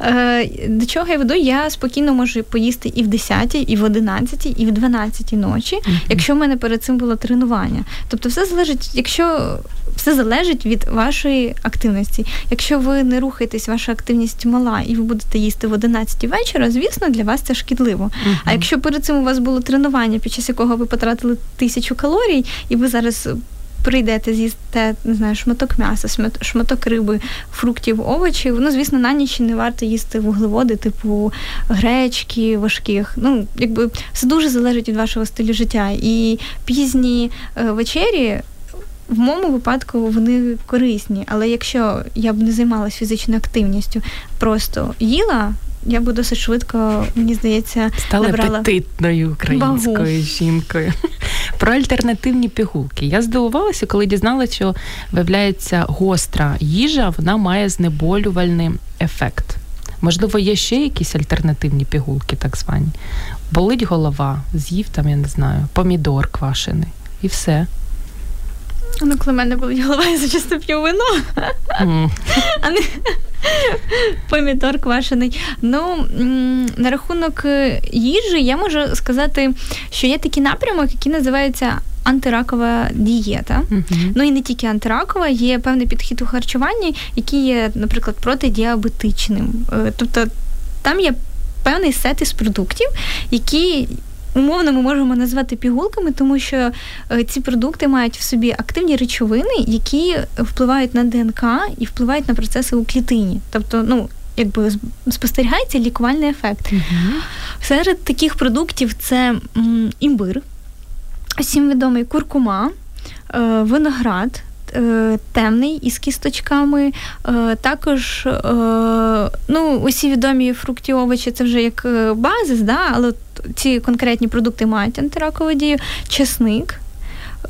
Е, до чого я веду? Я спокійно можу поїсти і в 10, і в 11, і в 12 ночі, якщо в мене перед цим було тренування. Тобто, все залежить, якщо все залежить від вашої активності. Якщо ви не рухаєтесь, ваша активність мала, і ви будете їсти в 11 вечора, звісно, для вас це шкідливо. Uh-huh. А якщо перед цим у вас було тренування, під час якого ви потратили тисячу калорій, і ви зараз. Прийдете, з'їсте, не знаю, шматок м'яса, шматок риби, фруктів, овочів. Ну, звісно, на ніч не варто їсти вуглеводи, типу гречки важких. Ну, якби все дуже залежить від вашого стилю життя. І пізні е, вечері в моєму випадку вони корисні, але якщо я б не займалася фізичною активністю, просто їла. Я б досить швидко, мені здається, стала набрала апетитною українською багу. жінкою. Про альтернативні пігулки. Я здивувалася, коли дізналася, що виявляється гостра їжа, вона має знеболювальний ефект. Можливо, є ще якісь альтернативні пігулки, так звані. Болить голова, з'їв там, я не знаю, помідор квашений і все. Ну, коли в мене болить голова, я зачасто п'ю вино, mm. а не помідор квашений. Ну, на рахунок е, їжі я можу сказати, що є такий напрямок, який називається антиракова дієта. Uh-huh. Ну і не тільки антиракова, є певний підхід у харчуванні, який є, наприклад, протидіабетичним. Е, тобто там є певний сет із продуктів, які умовно ми можемо назвати пігулками, тому що е, ці продукти мають в собі активні речовини, які впливають на ДНК і впливають на процеси у клітині. Тобто, ну. Якби спостерігається лікувальний ефект. uh Серед таких продуктів це імбир, всім відомий куркума, е, виноград, темний із кісточками, е, також е, ну, усі відомі фрукті овочі це вже як е, базис, да, але ці конкретні продукти мають антиракову дію, чесник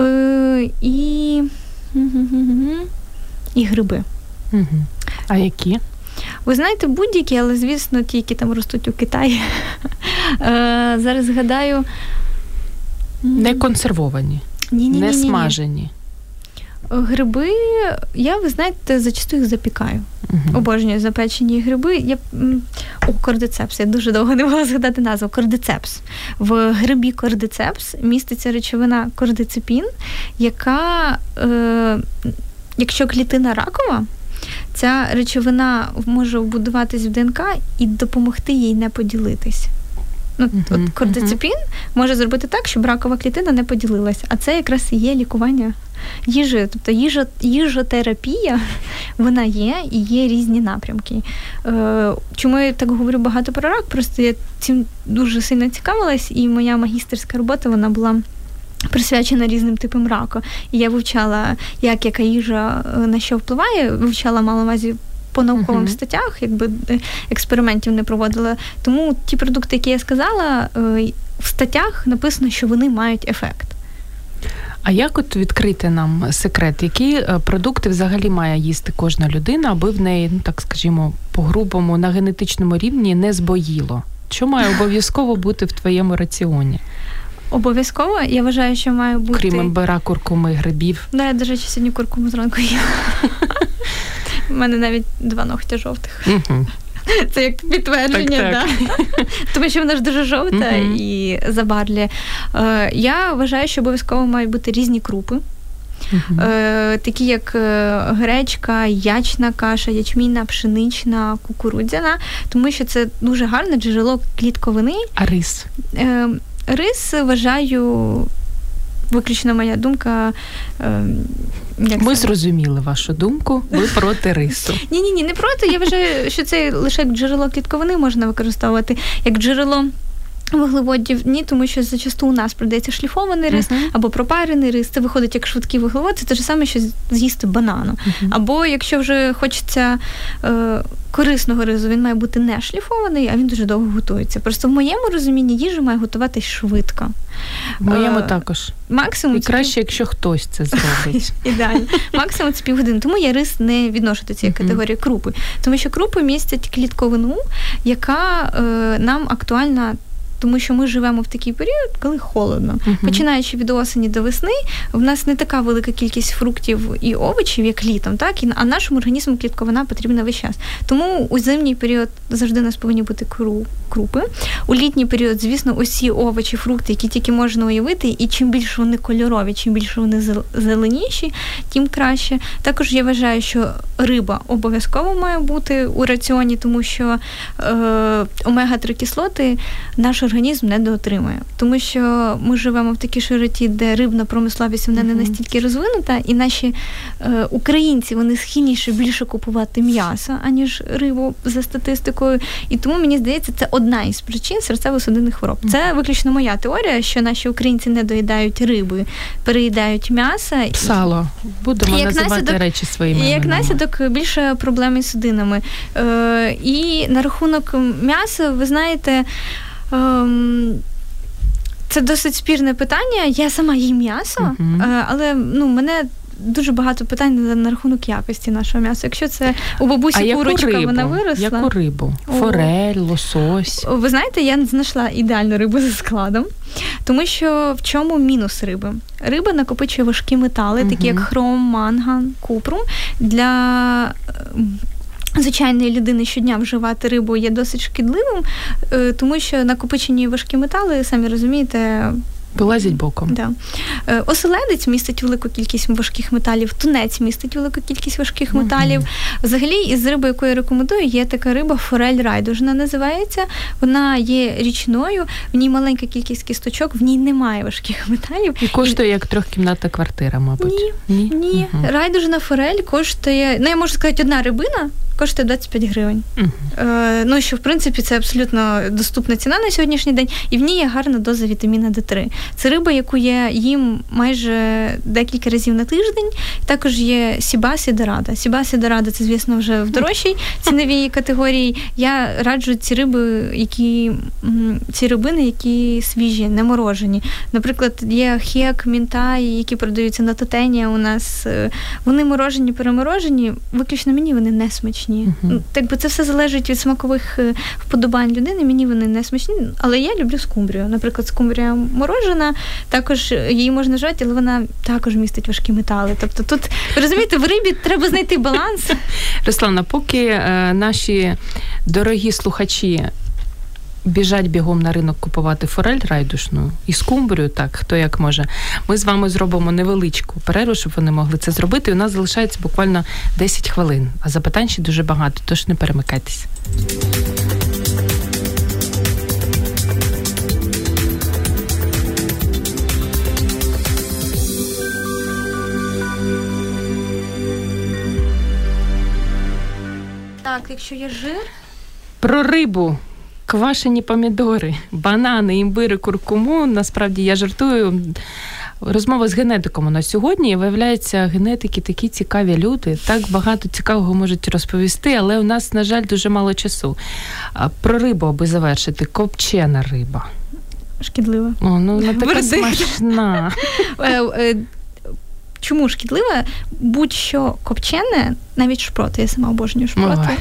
е, і і гриби. Угу. А які? Ви знаєте, будь-які, але, звісно, ті, які там ростуть у Китаї. Е, зараз згадаю. Не консервовані, не смажені. Гриби, я, ви знаєте, зачасту їх запікаю. Uh-huh. Обожнюю запечені гриби. Я... О, кордицепс. Я дуже довго не могла згадати назву. Кордицепс. В грибі кордицепс міститься речовина кордицепін, яка, е, якщо клітина ракова, ця речовина може вбудуватись в ДНК і допомогти їй не поділитись. Ну, uh-huh. От кордицепін uh-huh. може зробити так, щоб ракова клітина не поділилась. А це якраз і є лікування їжею. Тобто їжа, їжотерапія вона є і є різні напрямки. Е, Чому я так говорю багато про рак? Просто я цим дуже сильно цікавилась, і моя магістерська робота вона була. Присвячена різним типам раку. І я вивчала, як яка їжа е, на що впливає, вивчала маловазі по науковим uh-huh. статтях, якби е, експериментів не проводила. Тому ті продукти, які я сказала, е, в статтях написано, що вони мають ефект. А як от відкрити нам секрет, які е, продукти взагалі має їсти кожна людина, аби в неї, ну так скажімо, по-грубому на генетичному рівні не збоїло? Що має обов'язково бути в твоєму раціоні? Обов'язково я вважаю, що має бути. Крім імбира, куркуми, грибів. Да, я, до речі, сьогодні куркуму зранку їла. У мене навіть два ногтя жовтих. Це як підтвердження, так, так. Да? тому що вона ж дуже жовта і забарлює. Е, Я вважаю, що обов'язково мають бути різні крупи. Е, Такі як е, гречка, ячна каша, ячмінна, пшенична, кукурудзяна, тому що це дуже гарне джерело клітковини. А рис? Е, Рис вважаю виключно моя думка. Е, як Ми зрозуміли вашу думку. Ви проти рису. Ні, ні, ні, не проти. Я вважаю, що це лише як джерело клітковини можна використовувати як джерело. Вуглеводів ні, тому що зачасту у нас продається шліфований рис uh-huh. або пропарений рис. Це виходить як швидкий вуглевод, це те ж саме, що з'їсти банану. Uh-huh. Або якщо вже хочеться е, корисного ризу, він має бути не шліфований, а він дуже довго готується. Просто в моєму розумінні їжа має готуватись швидко. В моєму е, також. Максимум І краще, пів... якщо хтось це зробить. Ідеально. Максимум це півгодини. Тому я рис не відношу до цієї категорії крупи. Тому що крупи містять клітковину, яка е, нам актуальна тому що ми живемо в такий період, коли холодно. Uh-huh. Починаючи від осені до весни, в нас не така велика кількість фруктів і овочів, як літом, так і а нашому організму клітковина потрібна весь час. Тому у зимній період завжди у нас повинні бути крупи. У літній період, звісно, усі овочі, фрукти, які тільки можна уявити, і чим більше вони кольорові, чим більше вони зеленіші, тим краще. Також я вважаю, що риба обов'язково має бути у раціоні, тому що е, омега-3 кислоти наш організм не доотримує. Тому що ми живемо в такій широті, де рибна промисловість вона не настільки розвинута, і наші е, українці вони схильніші більше купувати м'ясо, аніж рибу за статистикою. І тому мені здається, це одна із причин серцево-судинних хвороб. Це виключно моя теорія, що наші українці не доїдають риби, переїдають м'ясо. Сало. Будемо називати наслідок, речі своїми. Як наслідок більше проблем із судинами. Е, І на рахунок м'яса, ви знаєте. Ем, це досить спірне питання. Я сама їм м'ясо, uh-huh. але ну мене. Дуже багато питань на, рахунок якості нашого м'яса. Якщо це у бабусі а курочка, рибу? вона виросла. Яку рибу? Форель, лосось. Ви знаєте, я знайшла ідеальну рибу за складом, тому що в чому мінус риби? Риба накопичує важкі метали, такі як хром, манган, купрум для звичайної людини щодня вживати рибу є досить шкідливим, е, тому що накопичені важкі метали, самі розумієте, Вилазять боком. Да. Е, оселедець містить велику кількість важких металів, тунець містить велику кількість важких mm-hmm. металів. Взагалі, із риби, яку я рекомендую, є така риба форель райдужна називається. Вона є річною, в ній маленька кількість кісточок, в ній немає важких металів. І коштує як трьохкімнатна квартира, мабуть. Ні. Ні. Ні. Mm-hmm. Райдужна форель коштує, ну я можу сказати, одна рибина коштує 25 гривень. Uh-huh. Е, Ну що в принципі це абсолютно доступна ціна на сьогоднішній день, і в ній є гарна доза вітаміна Д3. Це риба, яку я їм майже декілька разів на тиждень. Також є Сіба Сідорада. Сіба Сідорада це, звісно, вже в дорожчій ціновій категорії. Я раджу ці риби, які ці рибини, які свіжі, не морожені. Наприклад, є хек, мінтай, які продаються на тотенія у нас. Е, вони морожені, переморожені. Виключно мені вони не смачні смачні. Uh-huh. Так би це все залежить від смакових е, вподобань людини. Мені вони не смачні, але я люблю скумбрію. Наприклад, скумбрія морожена, також її можна жати, але вона також містить важкі метали. Тобто тут розумієте, в рибі треба знайти баланс. Руслана, поки е, наші дорогі слухачі біжать бігом на ринок купувати форель райдушну і скумбрію, так хто як може. Ми з вами зробимо невеличку перерву, щоб вони могли це зробити. І у нас залишається буквально 10 хвилин. А запитань ще дуже багато, тож не перемикайтесь. Так, якщо є жир. Про рибу квашені помідори, банани, імбири, куркуму. Насправді я жартую. Розмова з генетиком у нас сьогодні. Виявляється, генетики такі цікаві люди, так багато цікавого можуть розповісти, але у нас, на жаль, дуже мало часу. Про рибу, аби завершити, копчена риба. Шкідлива. О, ну вона така смачна. Чому шкідлива? Будь-що копчене, навіть шпроти, я сама обожнюю шпроти.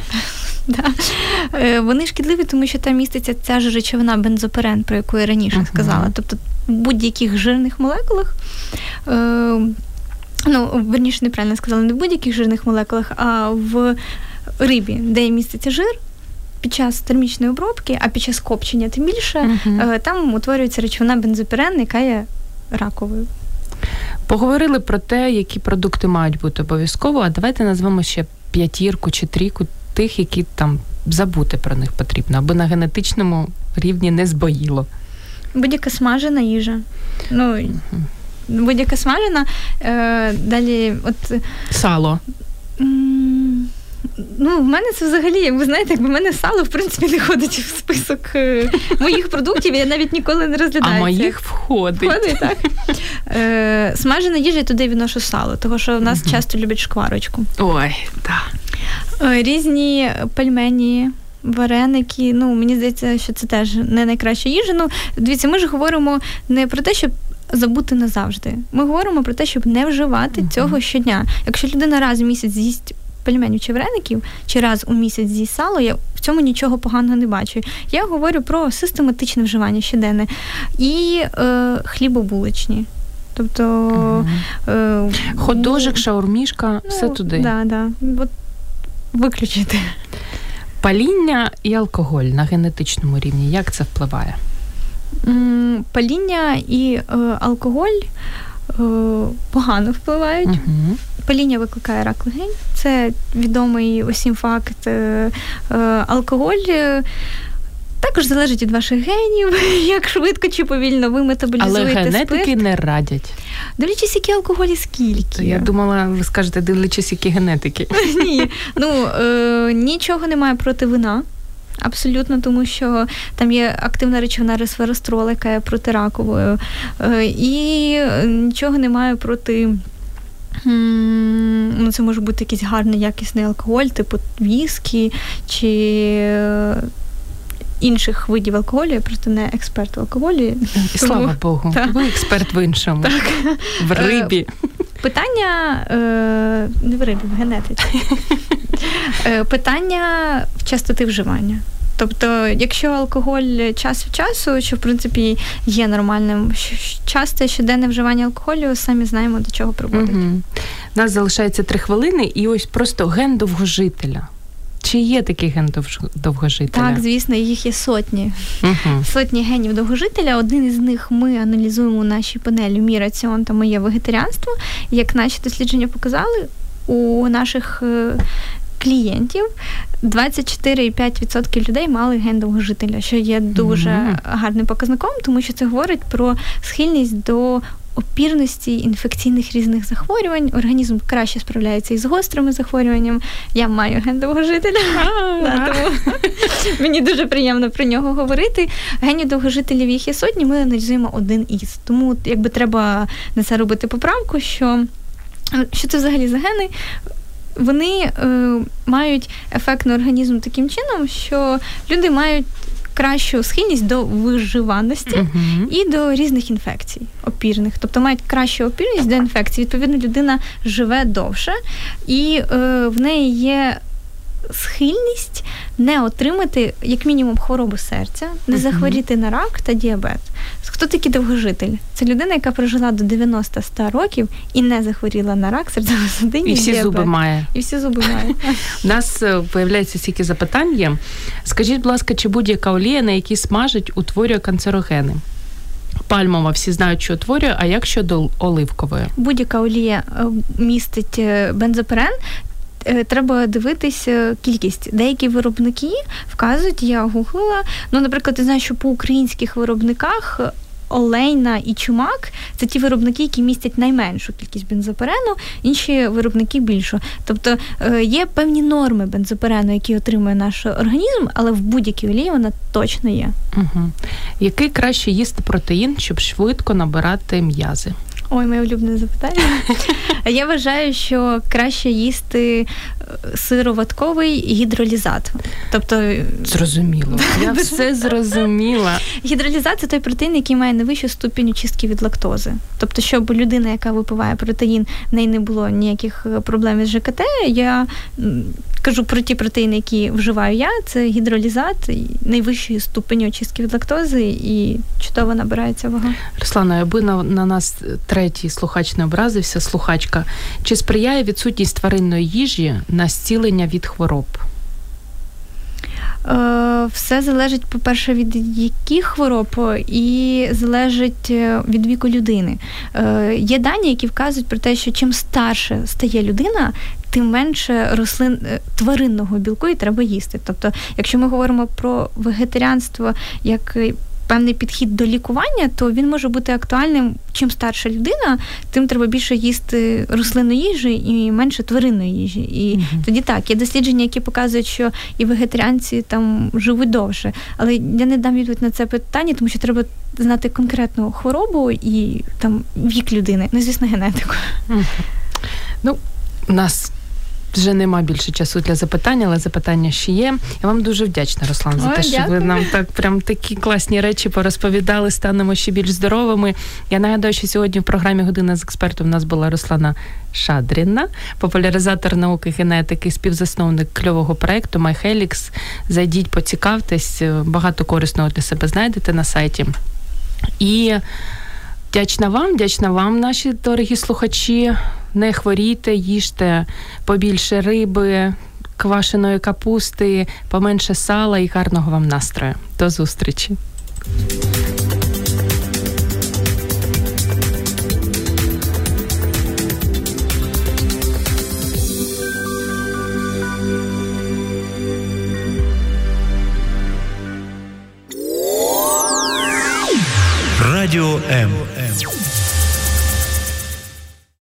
Да. Е, вони шкідливі, тому що там міститься ця ж речовина бензоперен, про яку я раніше uh-huh. сказала. Тобто в будь-яких жирних молекулах. Е, Ну, верніше, неправильно сказала, не в будь-яких жирних молекулах, а в рибі, де міститься жир, під час термічної обробки, а під час копчення тим більше, uh-huh. там утворюється речовина бензопірен, яка є раковою. Поговорили про те, які продукти мають бути обов'язково, а давайте назвемо ще п'ятірку чи трійку тих, які там забути про них потрібно, аби на генетичному рівні не збоїло. Будь-яка смажена їжа. Ну, будь-яка смажена. Е, Далі, от сало. Ну, в мене це взагалі, як ви знаєте, якби в мене сало, в принципі, не ходить в список е, моїх продуктів, я навіть ніколи не розглядаю. А моїх входить. Входить, так. Е, Смажена їжа, я туди відношу сало, тому що в нас угу. часто люблять шкварочку. Ой, так. Е, різні пельмені. Вареники, ну мені здається, що це теж не найкраща їжа. Ну, дивіться, ми ж говоримо не про те, щоб забути назавжди. Ми говоримо про те, щоб не вживати uh-huh. цього щодня. Якщо людина раз в місяць з'їсть пельменів чи вареників, чи раз у місяць з'їсть сало, я в цьому нічого поганого не бачу. Я говорю про систематичне вживання щоденне і е, хлібобуличні. Тобто е, ходожик, шаурмішка, ну, все туди. Да, да. От виключити. Паління і алкоголь на генетичному рівні. Як це впливає? Паління і е, алкоголь е, погано впливають. Угу. Паління викликає рак легень. Це відомий усім факт. Е, е, алкоголь. Також залежить від ваших генів, як швидко чи повільно ви метаболізуєте Але генетики спирт. не радять. Дивлячись, які алкоголі скільки. Я думала, ви скажете, дивлячись, які генетики. Ні, ну е, нічого немає проти вина. Абсолютно, тому що там є активна речовина ресверострол, яка є протираковою. Е, і нічого немає проти. Ну, Це може бути якийсь гарний якісний алкоголь, типу віскі чи інших видів алкоголю, я просто не експерт в алкоголі. І, Слава Богу, так. ви експерт в іншому. Так. В рибі. Питання не в рибі, в генетиці. Питання в частоти вживання. Тобто, якщо алкоголь час від часу, що в принципі є нормальним, часте щоденне вживання алкоголю, самі знаємо до чого приводить. Угу. У Нас залишається три хвилини, і ось просто ген довгожителя. Чи є такий ген довгожителя? Так, звісно, їх є сотні. uh Сотні генів довгожителя. Один із них ми аналізуємо у нашій панелі Мій раціон та моє вегетаріанство. Як наші дослідження показали, у наших е, клієнтів 24,5% людей мали ген довгожителя, що є дуже mm-hmm. гарним показником, тому що це говорить про схильність до опірності інфекційних різних захворювань. Організм краще справляється із гострими захворюваннями. Я маю ген довгожителя, тому мені дуже приємно про нього говорити. Генів довгожителів їх є сотні, ми аналізуємо один із. Тому якби треба на це робити поправку, що. Що це взагалі за гени? Вони е, мають ефект на організм таким чином, що люди мають кращу схильність до виживаності uh-huh. і до різних інфекцій опірних, тобто мають кращу опірність до інфекцій. Відповідно, людина живе довше, і е, в неї є схильність не отримати як мінімум хворобу серця, не захворіти на рак та діабет. Хто такий довгожитель? Це людина, яка прожила до 90-100 років і не захворіла на рак серцево-судинні І всі діабет. зуби має. І всі зуби має. У нас виявляється е, стільки запитань є. Скажіть, будь ласка, чи будь-яка олія, на якій смажить, утворює канцерогени? Пальмова всі знають, що утворює, а як щодо оливкової? Будь-яка олія е, містить е, бензоперен, треба дивитися кількість. Деякі виробники вказують, я гуглила. Ну, наприклад, я знаю, що по українських виробниках. Олейна і чумак це ті виробники, які містять найменшу кількість бензоперену, інші виробники більшу. Тобто е, є певні норми бензоперену, які отримує наш організм, але в будь-якій олії вона точно є. Угу. Який краще їсти протеїн, щоб швидко набирати м'язи? Ой, моє улюблене запитання. Я вважаю, що краще їсти е, сироватковий гідролізат. Тобто зрозуміло. Я все зрозуміла. Гідролізат це той протеїн, який має найвищу ступінь очистки від лактози. Тобто, щоб людина, яка випиває протеїн, в неї не було ніяких е, проблем із ЖКТ. Я кажу про ті протеїни, які вживаю я. Це гідролізат найвищої ступені очистки від лактози і чудово набирається вага. Руслана, аби на, на нас третій слухач не образився, слухачка. Чи сприяє відсутність тваринної їжі на зцілення від хвороб? Е, все залежить, по-перше, від яких хвороб, і залежить е, від віку людини. Е, є дані, які вказують про те, що чим старше стає людина, тим менше рослин тваринного білку і треба їсти. Тобто, якщо ми говоримо про вегетаріанство як певний підхід до лікування, то він може бути актуальним. Чим старша людина, тим треба більше їсти рослинної їжі і менше тваринної їжі. І mm тоді так, є дослідження, які показують, що і вегетаріанці там живуть довше. Але я не дам відповідь на це питання, тому що треба знати конкретну хворобу і там вік людини, ну звісно, генетику. mm Ну, у нас вже нема більше часу для запитання, але запитання ще є. Я вам дуже вдячна, Руслан, за Ой, те, що ви нам так прям такі класні речі порозповідали, станемо ще більш здоровими. Я нагадаю, що сьогодні в програмі Година з експертом у нас була Руслана Шадріна, популяризатор науки генетики, співзасновник кльового проекту MyHelix. Зайдіть, поцікавтесь, багато корисного для себе знайдете на сайті. І вдячна вам, вдячна вам, наші дорогі слухачі не хворійте, їжте побільше риби, квашеної капусти, поменше сала і гарного вам настрою. До зустрічі. Радіо М.